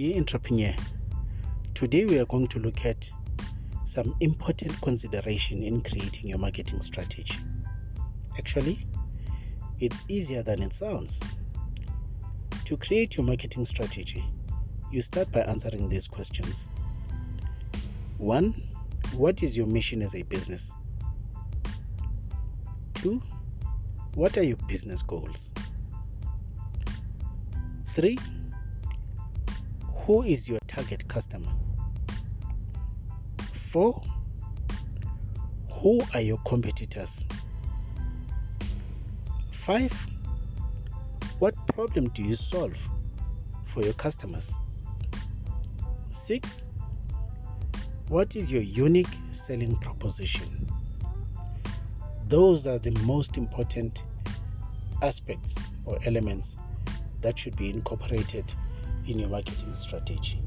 Dear entrepreneur, today we are going to look at some important consideration in creating your marketing strategy. Actually, it's easier than it sounds. To create your marketing strategy, you start by answering these questions. 1. What is your mission as a business? 2. What are your business goals? 3. Who is your target customer? 4. Who are your competitors? 5. What problem do you solve for your customers? 6. What is your unique selling proposition? Those are the most important aspects or elements that should be incorporated in your marketing strategy.